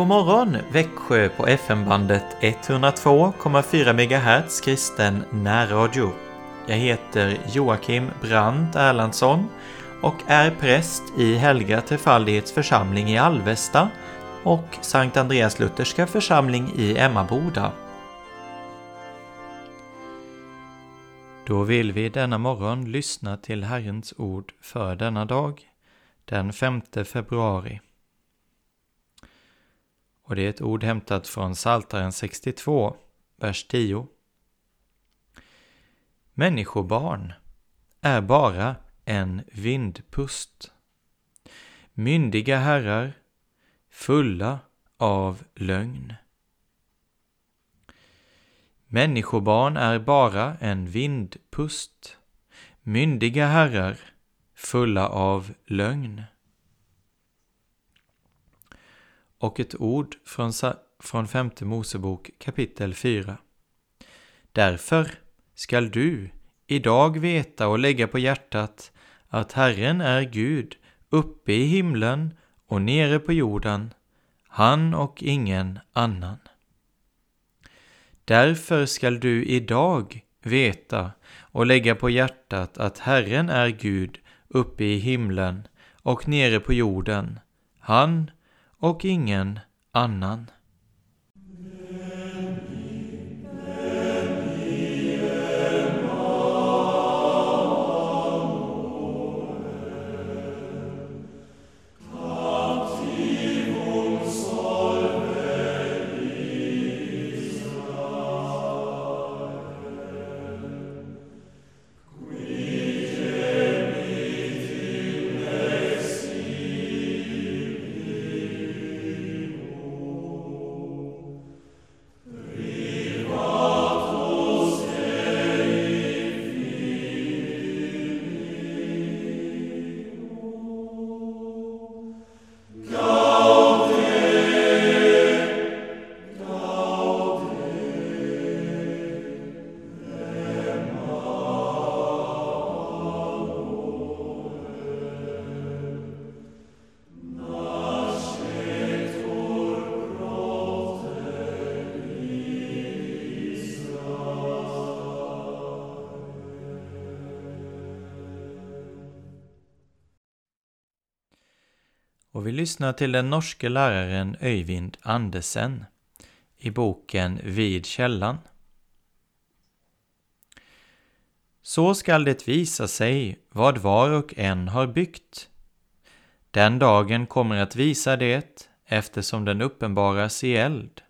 God morgon Växjö på FM-bandet 102,4 MHz kristen närradio. Jag heter Joakim Brandt Erlandsson och är präst i Helga Trefaldighets församling i Alvesta och Sankt Andreas Lutherska församling i Emmaboda. Då vill vi denna morgon lyssna till Herrens ord för denna dag, den 5 februari. Och det är ett ord hämtat från Psaltaren 62, vers 10. Människobarn är bara en vindpust. Myndiga herrar fulla av lögn. Människobarn är bara en vindpust. Myndiga herrar fulla av lögn och ett ord från, från femte Mosebok kapitel 4. Därför skall du idag veta och lägga på hjärtat att Herren är Gud uppe i himlen och nere på jorden, han och ingen annan. Därför skall du idag veta och lägga på hjärtat att Herren är Gud uppe i himlen och nere på jorden, han och ingen annan. Och vi lyssnar till den norske läraren Öyvind Andersen i boken Vid källan. Så skall det visa sig vad var och en har byggt. Den dagen kommer att visa det eftersom den uppenbaras i eld.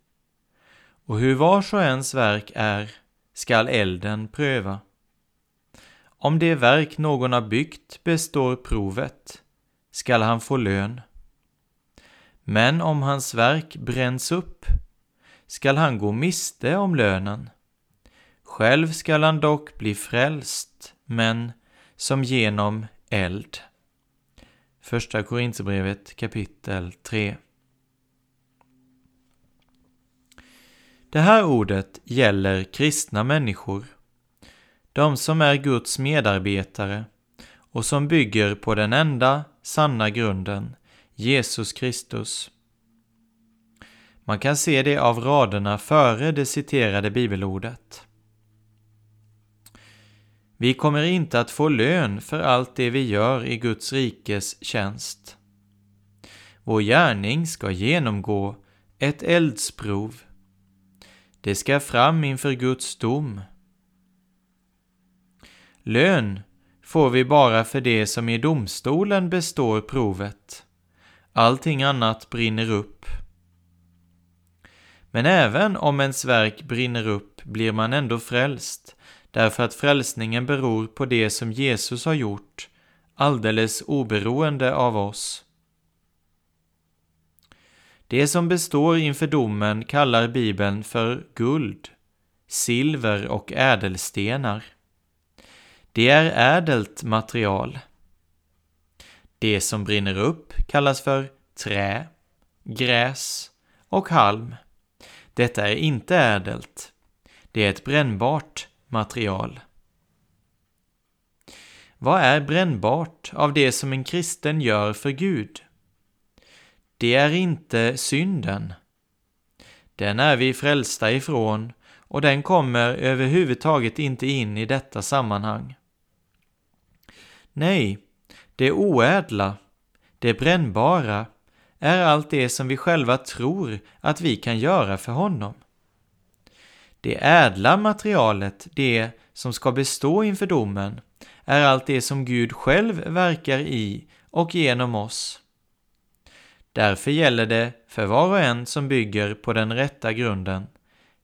Och hur vars och ens verk är skall elden pröva. Om det verk någon har byggt består provet skall han få lön. Men om hans verk bränns upp skall han gå miste om lönen. Själv skall han dock bli frälst, men som genom eld. Första Korinthierbrevet kapitel 3. Det här ordet gäller kristna människor, de som är Guds medarbetare och som bygger på den enda sanna grunden, Jesus Kristus. Man kan se det av raderna före det citerade bibelordet. Vi kommer inte att få lön för allt det vi gör i Guds rikes tjänst. Vår gärning ska genomgå ett eldsprov. Det ska fram inför Guds dom. Lön får vi bara för det som i domstolen består provet. Allting annat brinner upp. Men även om ens verk brinner upp blir man ändå frälst, därför att frälsningen beror på det som Jesus har gjort, alldeles oberoende av oss. Det som består inför domen kallar Bibeln för guld, silver och ädelstenar. Det är ädelt material. Det som brinner upp kallas för trä, gräs och halm. Detta är inte ädelt. Det är ett brännbart material. Vad är brännbart av det som en kristen gör för Gud? Det är inte synden, den är vi frälsta ifrån och den kommer överhuvudtaget inte in i detta sammanhang. Nej, det oädla, det brännbara, är allt det som vi själva tror att vi kan göra för honom. Det ädla materialet, det som ska bestå inför domen, är allt det som Gud själv verkar i och genom oss. Därför gäller det för var och en som bygger på den rätta grunden,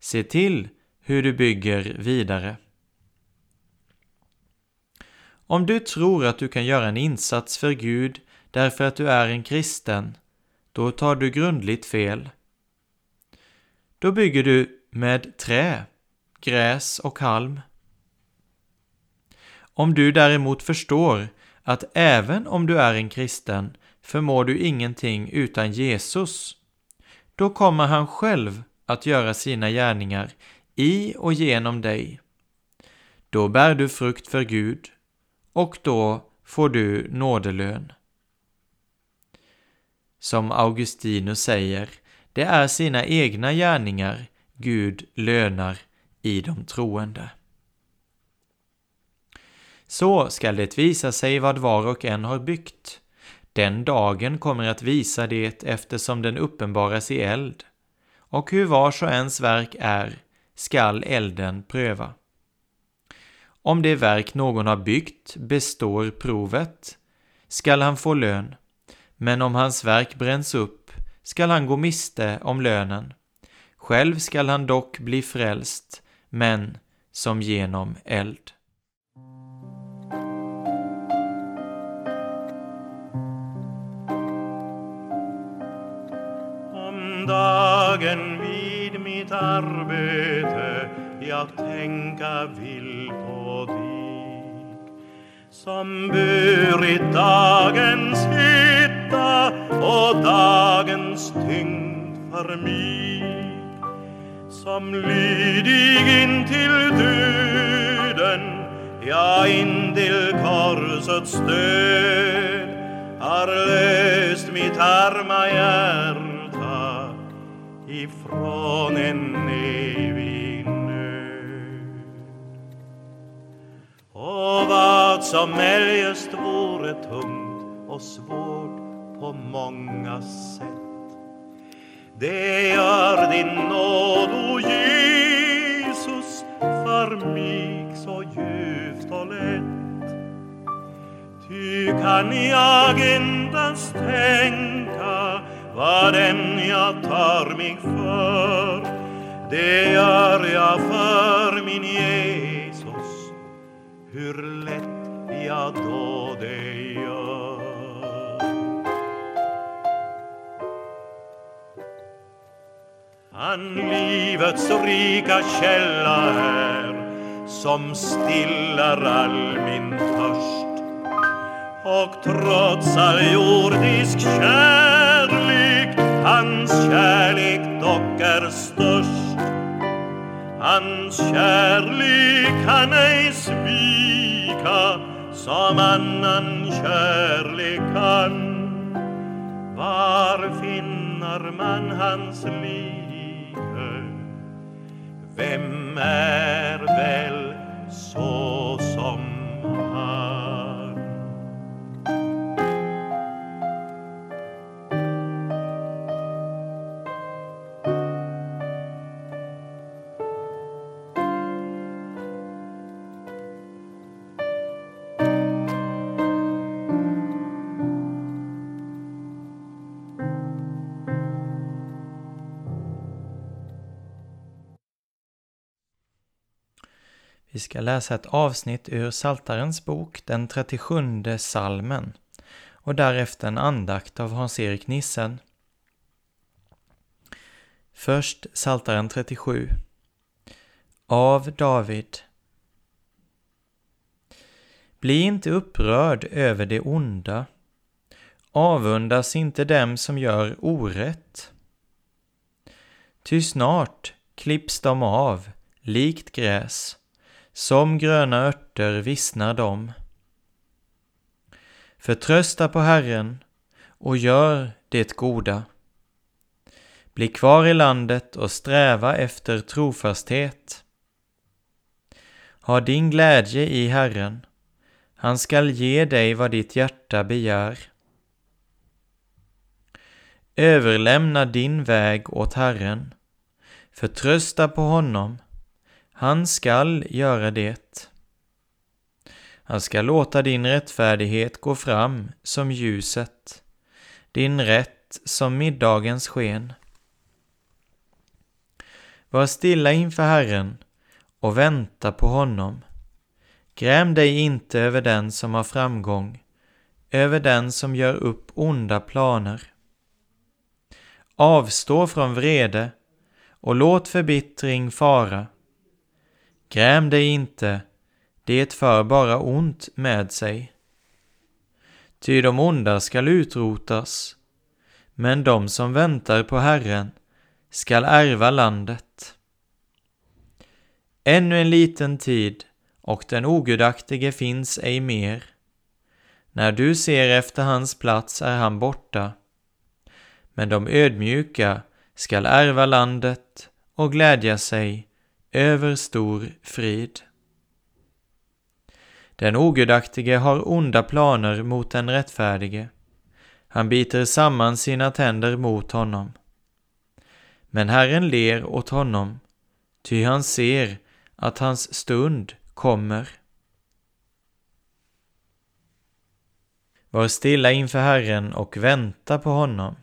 se till hur du bygger vidare. Om du tror att du kan göra en insats för Gud därför att du är en kristen, då tar du grundligt fel. Då bygger du med trä, gräs och halm. Om du däremot förstår att även om du är en kristen förmår du ingenting utan Jesus, då kommer han själv att göra sina gärningar i och genom dig. Då bär du frukt för Gud och då får du nådelön. Som Augustinus säger, det är sina egna gärningar Gud lönar i de troende. Så skall det visa sig vad var och en har byggt. Den dagen kommer att visa det eftersom den uppenbaras i eld. Och hur vars och ens verk är skall elden pröva. Om det verk någon har byggt består provet skall han få lön, men om hans verk bränns upp skall han gå miste om lönen. Själv skall han dock bli frälst, men som genom eld. Om dagen vid mitt arbete jag tänka vill på som burit dagens hetta och dagens tyngd för mig. Som lydig in till döden, ja in till korsets död har löst mitt arma hjärta ifrån en evig som eljest vore tungt och svårt på många sätt det gör din nåd, o Jesus, för mig så djupt och lätt. Ty kan jag endast tänka vad än jag tar mig för, det gör jag för min Jesus, hur lätt livets rika källa är som stillar all min törst. Och trots all jordisk kärlek hans kärlek dock är störst. Hans kärlek kan ej svika som annan kärlek kan. Var finner man hans liv vem är väl så Vi ska läsa ett avsnitt ur Saltarens bok, den 37 salmen och därefter en andakt av Hans-Erik Nissen. Först Saltaren 37 Av David Bli inte upprörd över det onda. Avundas inte dem som gör orätt. Ty snart klipps de av, likt gräs, som gröna örter vissnar de. Förtrösta på Herren och gör det goda. Bli kvar i landet och sträva efter trofasthet. Ha din glädje i Herren. Han skall ge dig vad ditt hjärta begär. Överlämna din väg åt Herren. Förtrösta på honom. Han skall göra det. Han skall låta din rättfärdighet gå fram som ljuset, din rätt som middagens sken. Var stilla inför Herren och vänta på honom. Gräm dig inte över den som har framgång, över den som gör upp onda planer. Avstå från vrede och låt förbittring fara. Gräm dig inte, det för bara ont med sig. Ty de onda skall utrotas, men de som väntar på Herren skall ärva landet. Ännu en liten tid, och den ogudaktige finns ej mer. När du ser efter hans plats är han borta. Men de ödmjuka skall ärva landet och glädja sig över stor frid. Den ogudaktige har onda planer mot den rättfärdige. Han biter samman sina tänder mot honom. Men Herren ler åt honom, ty han ser att hans stund kommer. Var stilla inför Herren och vänta på honom.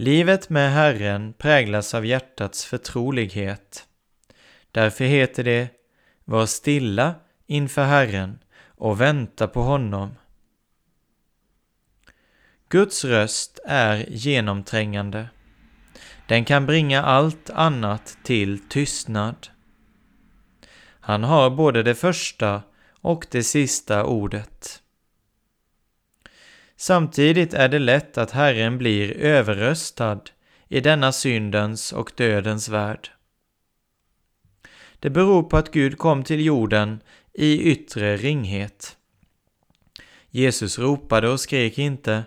Livet med Herren präglas av hjärtats förtrolighet. Därför heter det Var stilla inför Herren och vänta på honom. Guds röst är genomträngande. Den kan bringa allt annat till tystnad. Han har både det första och det sista ordet. Samtidigt är det lätt att Herren blir överröstad i denna syndens och dödens värld. Det beror på att Gud kom till jorden i yttre ringhet. Jesus ropade och skrek inte.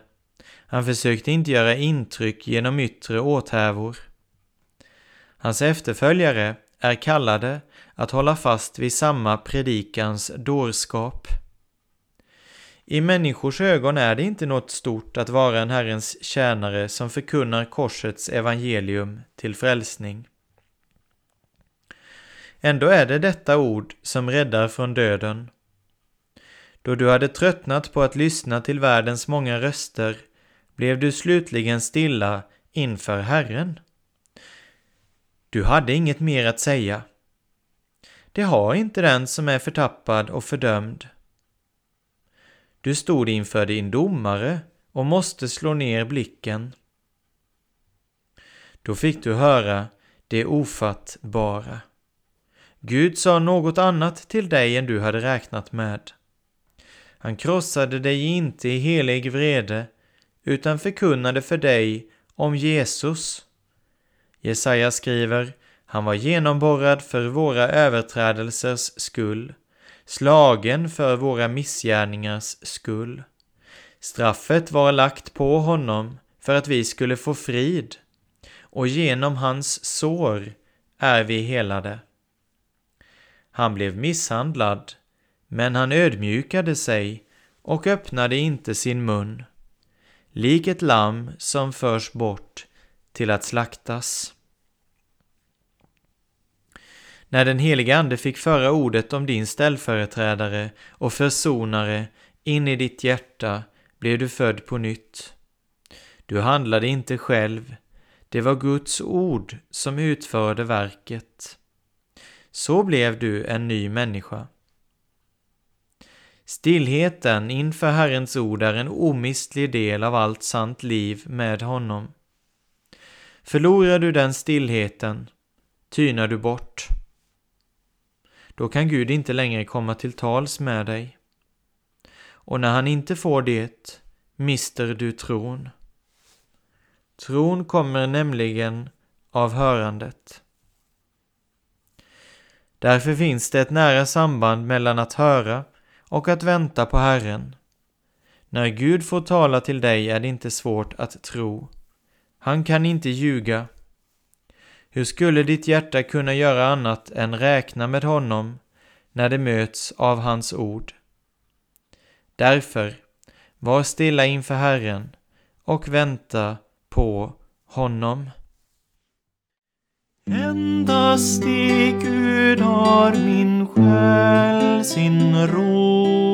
Han försökte inte göra intryck genom yttre åthävor. Hans efterföljare är kallade att hålla fast vid samma predikans dårskap. I människors ögon är det inte något stort att vara en Herrens tjänare som förkunnar korsets evangelium till frälsning. Ändå är det detta ord som räddar från döden. Då du hade tröttnat på att lyssna till världens många röster blev du slutligen stilla inför Herren. Du hade inget mer att säga. Det har inte den som är förtappad och fördömd. Du stod inför din domare och måste slå ner blicken. Då fick du höra det ofattbara. Gud sa något annat till dig än du hade räknat med. Han krossade dig inte i helig vrede, utan förkunnade för dig om Jesus. Jesaja skriver, han var genomborrad för våra överträdelsers skull, slagen för våra missgärningars skull. Straffet var lagt på honom för att vi skulle få frid, och genom hans sår är vi helade. Han blev misshandlad, men han ödmjukade sig och öppnade inte sin mun, lik ett lamm som förs bort till att slaktas. När den helige Ande fick föra ordet om din ställföreträdare och försonare in i ditt hjärta blev du född på nytt. Du handlade inte själv, det var Guds ord som utförde verket. Så blev du en ny människa. Stillheten inför Herrens ord är en omistlig del av allt sant liv med honom. Förlorar du den stillheten tynar du bort. Då kan Gud inte längre komma till tals med dig. Och när han inte får det mister du tron. Tron kommer nämligen av hörandet. Därför finns det ett nära samband mellan att höra och att vänta på Herren. När Gud får tala till dig är det inte svårt att tro. Han kan inte ljuga. Hur skulle ditt hjärta kunna göra annat än räkna med honom när det möts av hans ord? Därför, var stilla inför Herren och vänta på honom. Endast i Gud har min själ sin ro.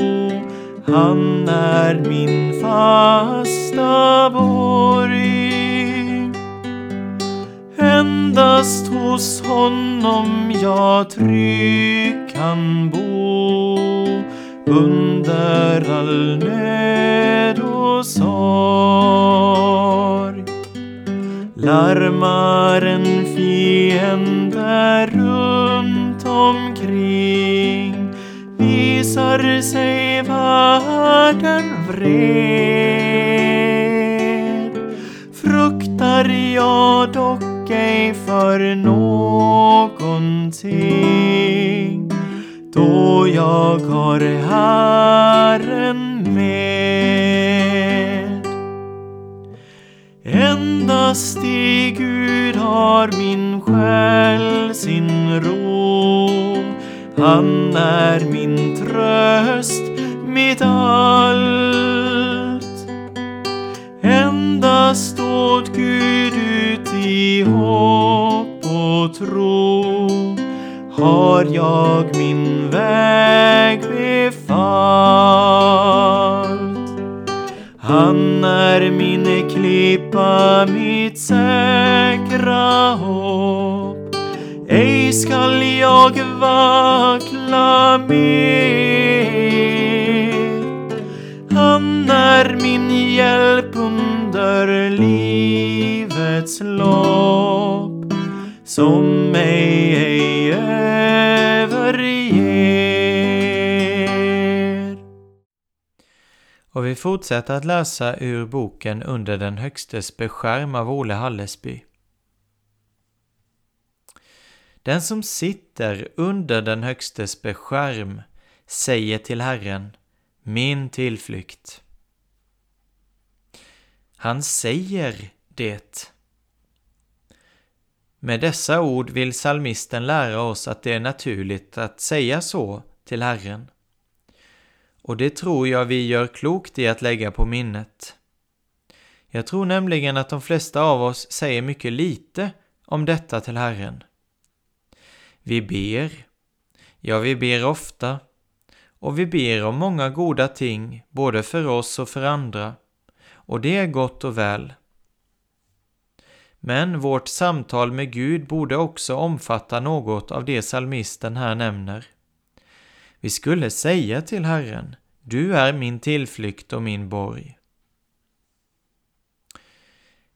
Han är min fasta borg. Endast hos honom jag trygg kan bo under all nöd och sorg. Larmar en fiende runt omkring visar sig världen vred fruktar jag dock ej för någonting då jag har Herren med. Endast i Gud har min själ sin ro. Han är min tröst, mitt allt. Endast åt Gud hopp och tro har jag min väg befallt. Han är min klippa, mitt säkra hopp. Ej skall jag vackla mer. Han är min hjälp under livets lopp som mig ej överger. Och vi fortsätter att läsa ur boken Under den högstes beskärm av Ole Hallesby. Den som sitter under den högstes beskärm säger till Herren, min tillflykt. Han säger det. Med dessa ord vill salmisten lära oss att det är naturligt att säga så till Herren. Och det tror jag vi gör klokt i att lägga på minnet. Jag tror nämligen att de flesta av oss säger mycket lite om detta till Herren. Vi ber, ja vi ber ofta, och vi ber om många goda ting både för oss och för andra, och det är gott och väl. Men vårt samtal med Gud borde också omfatta något av det salmisten här nämner. Vi skulle säga till Herren, du är min tillflykt och min borg.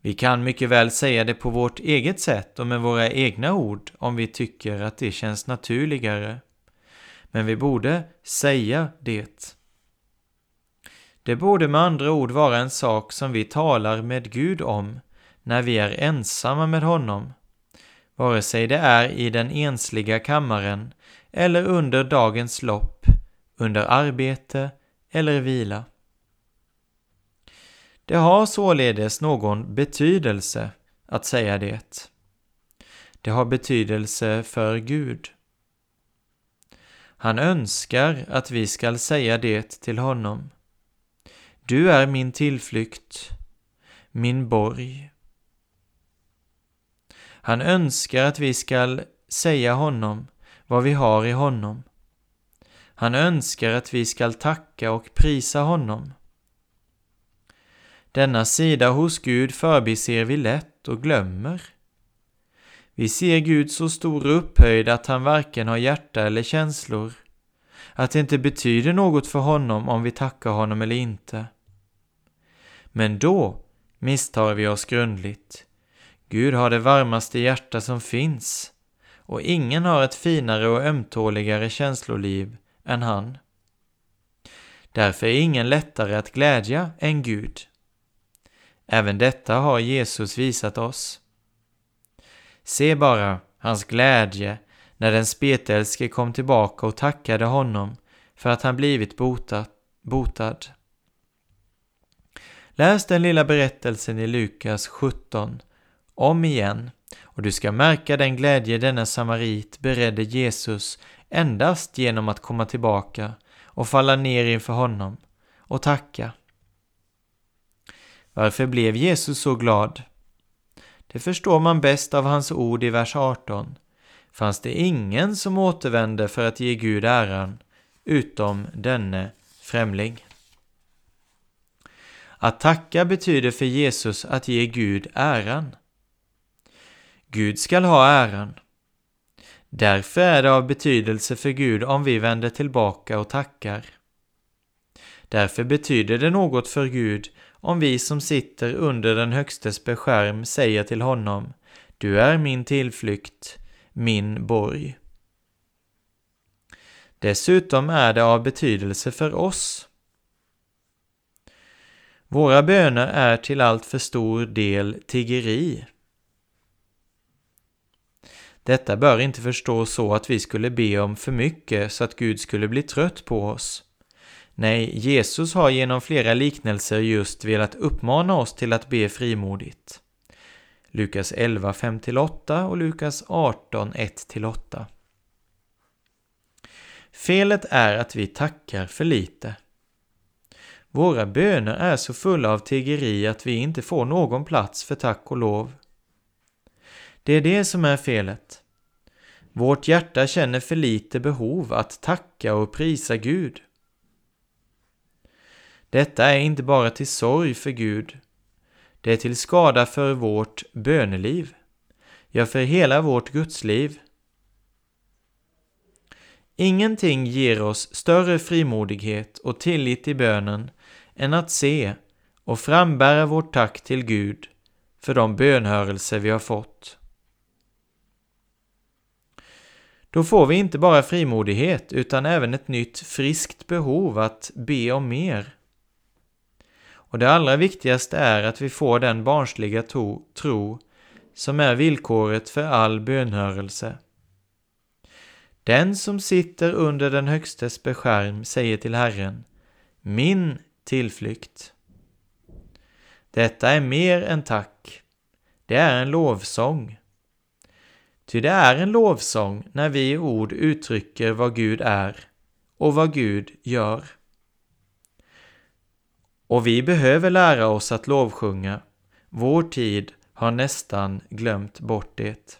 Vi kan mycket väl säga det på vårt eget sätt och med våra egna ord om vi tycker att det känns naturligare. Men vi borde säga det. Det borde med andra ord vara en sak som vi talar med Gud om när vi är ensamma med honom, vare sig det är i den ensliga kammaren eller under dagens lopp, under arbete eller vila. Det har således någon betydelse att säga det. Det har betydelse för Gud. Han önskar att vi skall säga det till honom. Du är min tillflykt, min borg. Han önskar att vi skall säga honom vad vi har i honom. Han önskar att vi skall tacka och prisa honom. Denna sida hos Gud förbiser vi lätt och glömmer. Vi ser Gud så stor och upphöjd att han varken har hjärta eller känslor, att det inte betyder något för honom om vi tackar honom eller inte. Men då misstar vi oss grundligt. Gud har det varmaste hjärta som finns, och ingen har ett finare och ömtåligare känsloliv än han. Därför är ingen lättare att glädja än Gud. Även detta har Jesus visat oss. Se bara hans glädje när den spetälske kom tillbaka och tackade honom för att han blivit botad. botad. Läs den lilla berättelsen i Lukas 17 om igen och du ska märka den glädje denna samarit beredde Jesus endast genom att komma tillbaka och falla ner inför honom och tacka. Varför blev Jesus så glad? Det förstår man bäst av hans ord i vers 18. Fanns det ingen som återvände för att ge Gud äran, utom denne främling. Att tacka betyder för Jesus att ge Gud äran. Gud skall ha äran. Därför är det av betydelse för Gud om vi vänder tillbaka och tackar. Därför betyder det något för Gud om vi som sitter under den Högstes beskärm säger till honom Du är min tillflykt, min borg. Dessutom är det av betydelse för oss. Våra böner är till allt för stor del tiggeri. Detta bör inte förstås så att vi skulle be om för mycket så att Gud skulle bli trött på oss. Nej, Jesus har genom flera liknelser just velat uppmana oss till att be frimodigt. Lukas 11, 5-8 och Lukas 18, 1-8. Felet är att vi tackar för lite. Våra böner är så fulla av tiggeri att vi inte får någon plats för tack och lov. Det är det som är felet. Vårt hjärta känner för lite behov att tacka och prisa Gud. Detta är inte bara till sorg för Gud, det är till skada för vårt böneliv, ja, för hela vårt gudsliv. Ingenting ger oss större frimodighet och tillit i bönen än att se och frambära vårt tack till Gud för de bönhörelser vi har fått. Då får vi inte bara frimodighet utan även ett nytt friskt behov att be om mer. Och det allra viktigaste är att vi får den barnsliga tro, tro som är villkoret för all bönhörelse. Den som sitter under den Högstes beskärm säger till Herren, min tillflykt. Detta är mer än tack. Det är en lovsång. Ty det är en lovsång när vi i ord uttrycker vad Gud är och vad Gud gör. Och vi behöver lära oss att lovsjunga. Vår tid har nästan glömt bort det.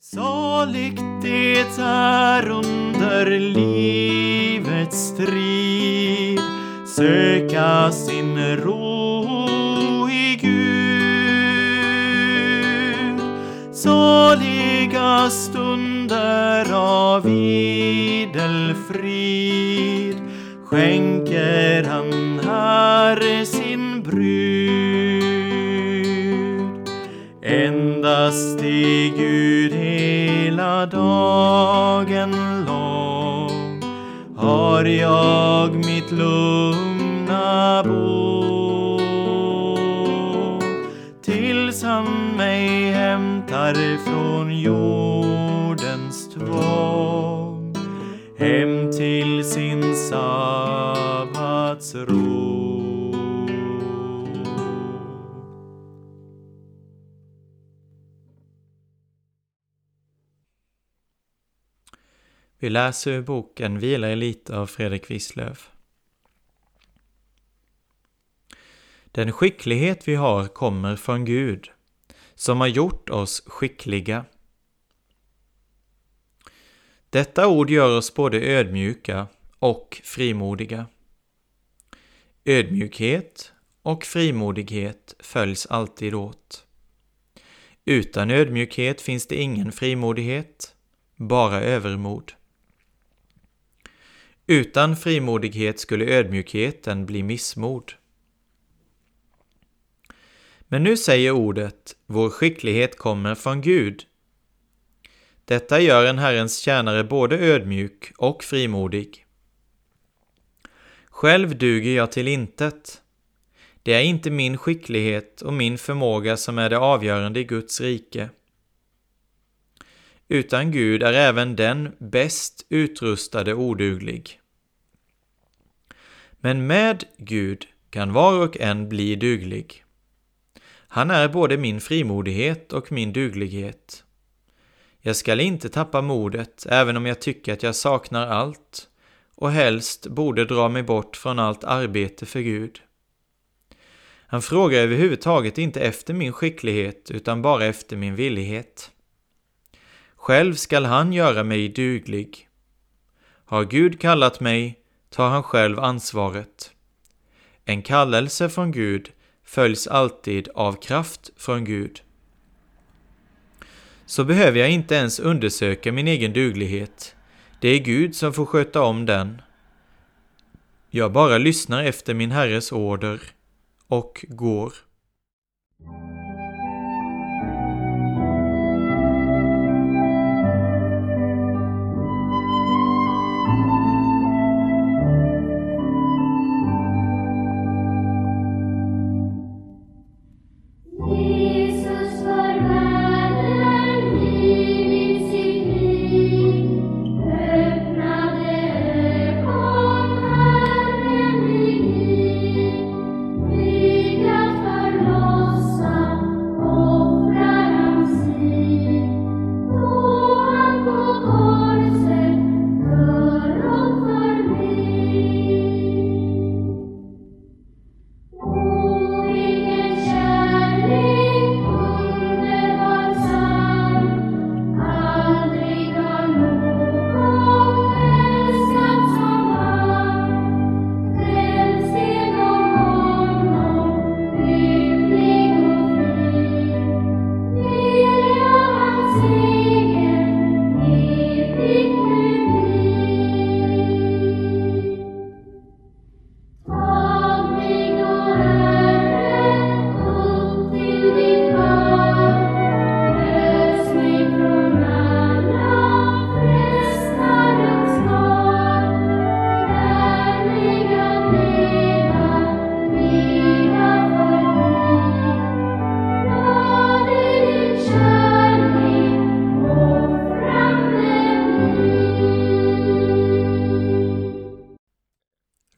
Saligt det är under livets strid söka sin ro i Gud. Saliga stunder av idel frid skänker han här sin brud. Endast i Gud hela dagen lång har jag mitt lugna bo. Hämtar från jordens tvång hem till sin sabbatsro. Vi läser ur boken Vila i lite av Fredrik Wisslöf. Den skicklighet vi har kommer från Gud, som har gjort oss skickliga. Detta ord gör oss både ödmjuka och frimodiga. Ödmjukhet och frimodighet följs alltid åt. Utan ödmjukhet finns det ingen frimodighet, bara övermod. Utan frimodighet skulle ödmjukheten bli missmod. Men nu säger ordet ”vår skicklighet kommer från Gud”. Detta gör en Herrens tjänare både ödmjuk och frimodig. Själv duger jag till intet. Det är inte min skicklighet och min förmåga som är det avgörande i Guds rike. Utan Gud är även den bäst utrustade oduglig. Men med Gud kan var och en bli duglig. Han är både min frimodighet och min duglighet. Jag skall inte tappa modet, även om jag tycker att jag saknar allt och helst borde dra mig bort från allt arbete för Gud. Han frågar överhuvudtaget inte efter min skicklighet, utan bara efter min villighet. Själv skall han göra mig duglig. Har Gud kallat mig, tar han själv ansvaret. En kallelse från Gud följs alltid av kraft från Gud. Så behöver jag inte ens undersöka min egen duglighet. Det är Gud som får sköta om den. Jag bara lyssnar efter min Herres order och går.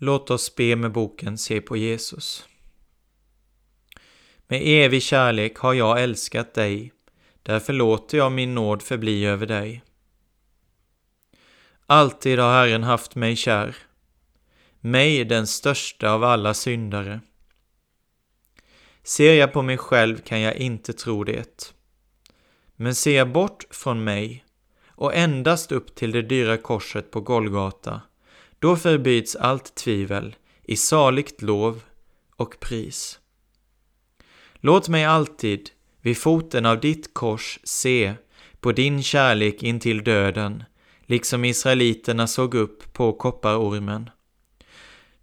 Låt oss be med boken Se på Jesus. Med evig kärlek har jag älskat dig, därför låter jag min nåd förbli över dig. Alltid har Herren haft mig kär, mig den största av alla syndare. Ser jag på mig själv kan jag inte tro det. Men ser jag bort från mig och endast upp till det dyra korset på Golgata då förbyts allt tvivel i saligt lov och pris. Låt mig alltid vid foten av ditt kors se på din kärlek intill döden, liksom israeliterna såg upp på kopparormen.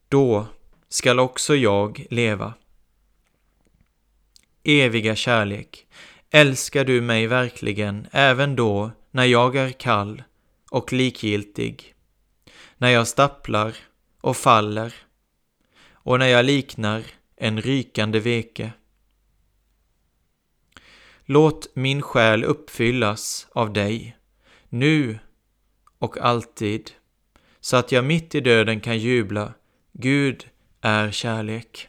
Då skall också jag leva. Eviga kärlek, älskar du mig verkligen även då när jag är kall och likgiltig? När jag stapplar och faller och när jag liknar en rykande veke. Låt min själ uppfyllas av dig, nu och alltid, så att jag mitt i döden kan jubla. Gud är kärlek.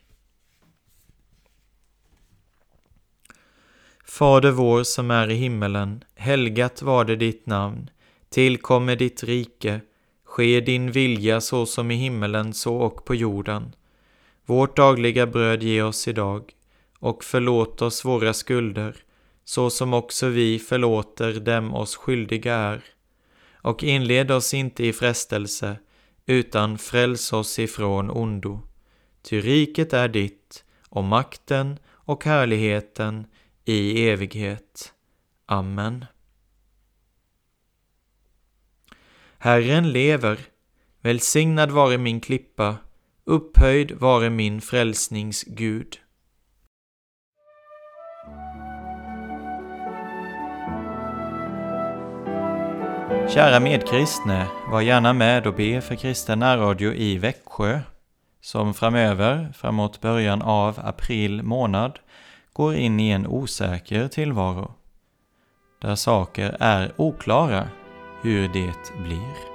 Fader vår som är i himmelen, helgat var det ditt namn, tillkommer ditt rike, Ske din vilja så som i himmelen så och på jorden. Vårt dagliga bröd ge oss idag och förlåt oss våra skulder så som också vi förlåter dem oss skyldiga är. Och inled oss inte i frestelse utan fräls oss ifrån ondo. Ty riket är ditt och makten och härligheten i evighet. Amen. Herren lever, välsignad vare min klippa, upphöjd vare min frälsnings Gud. Kära medkristne, var gärna med och be för kristen närradio i Växjö, som framöver, framåt början av april månad, går in i en osäker tillvaro, där saker är oklara hur det blir.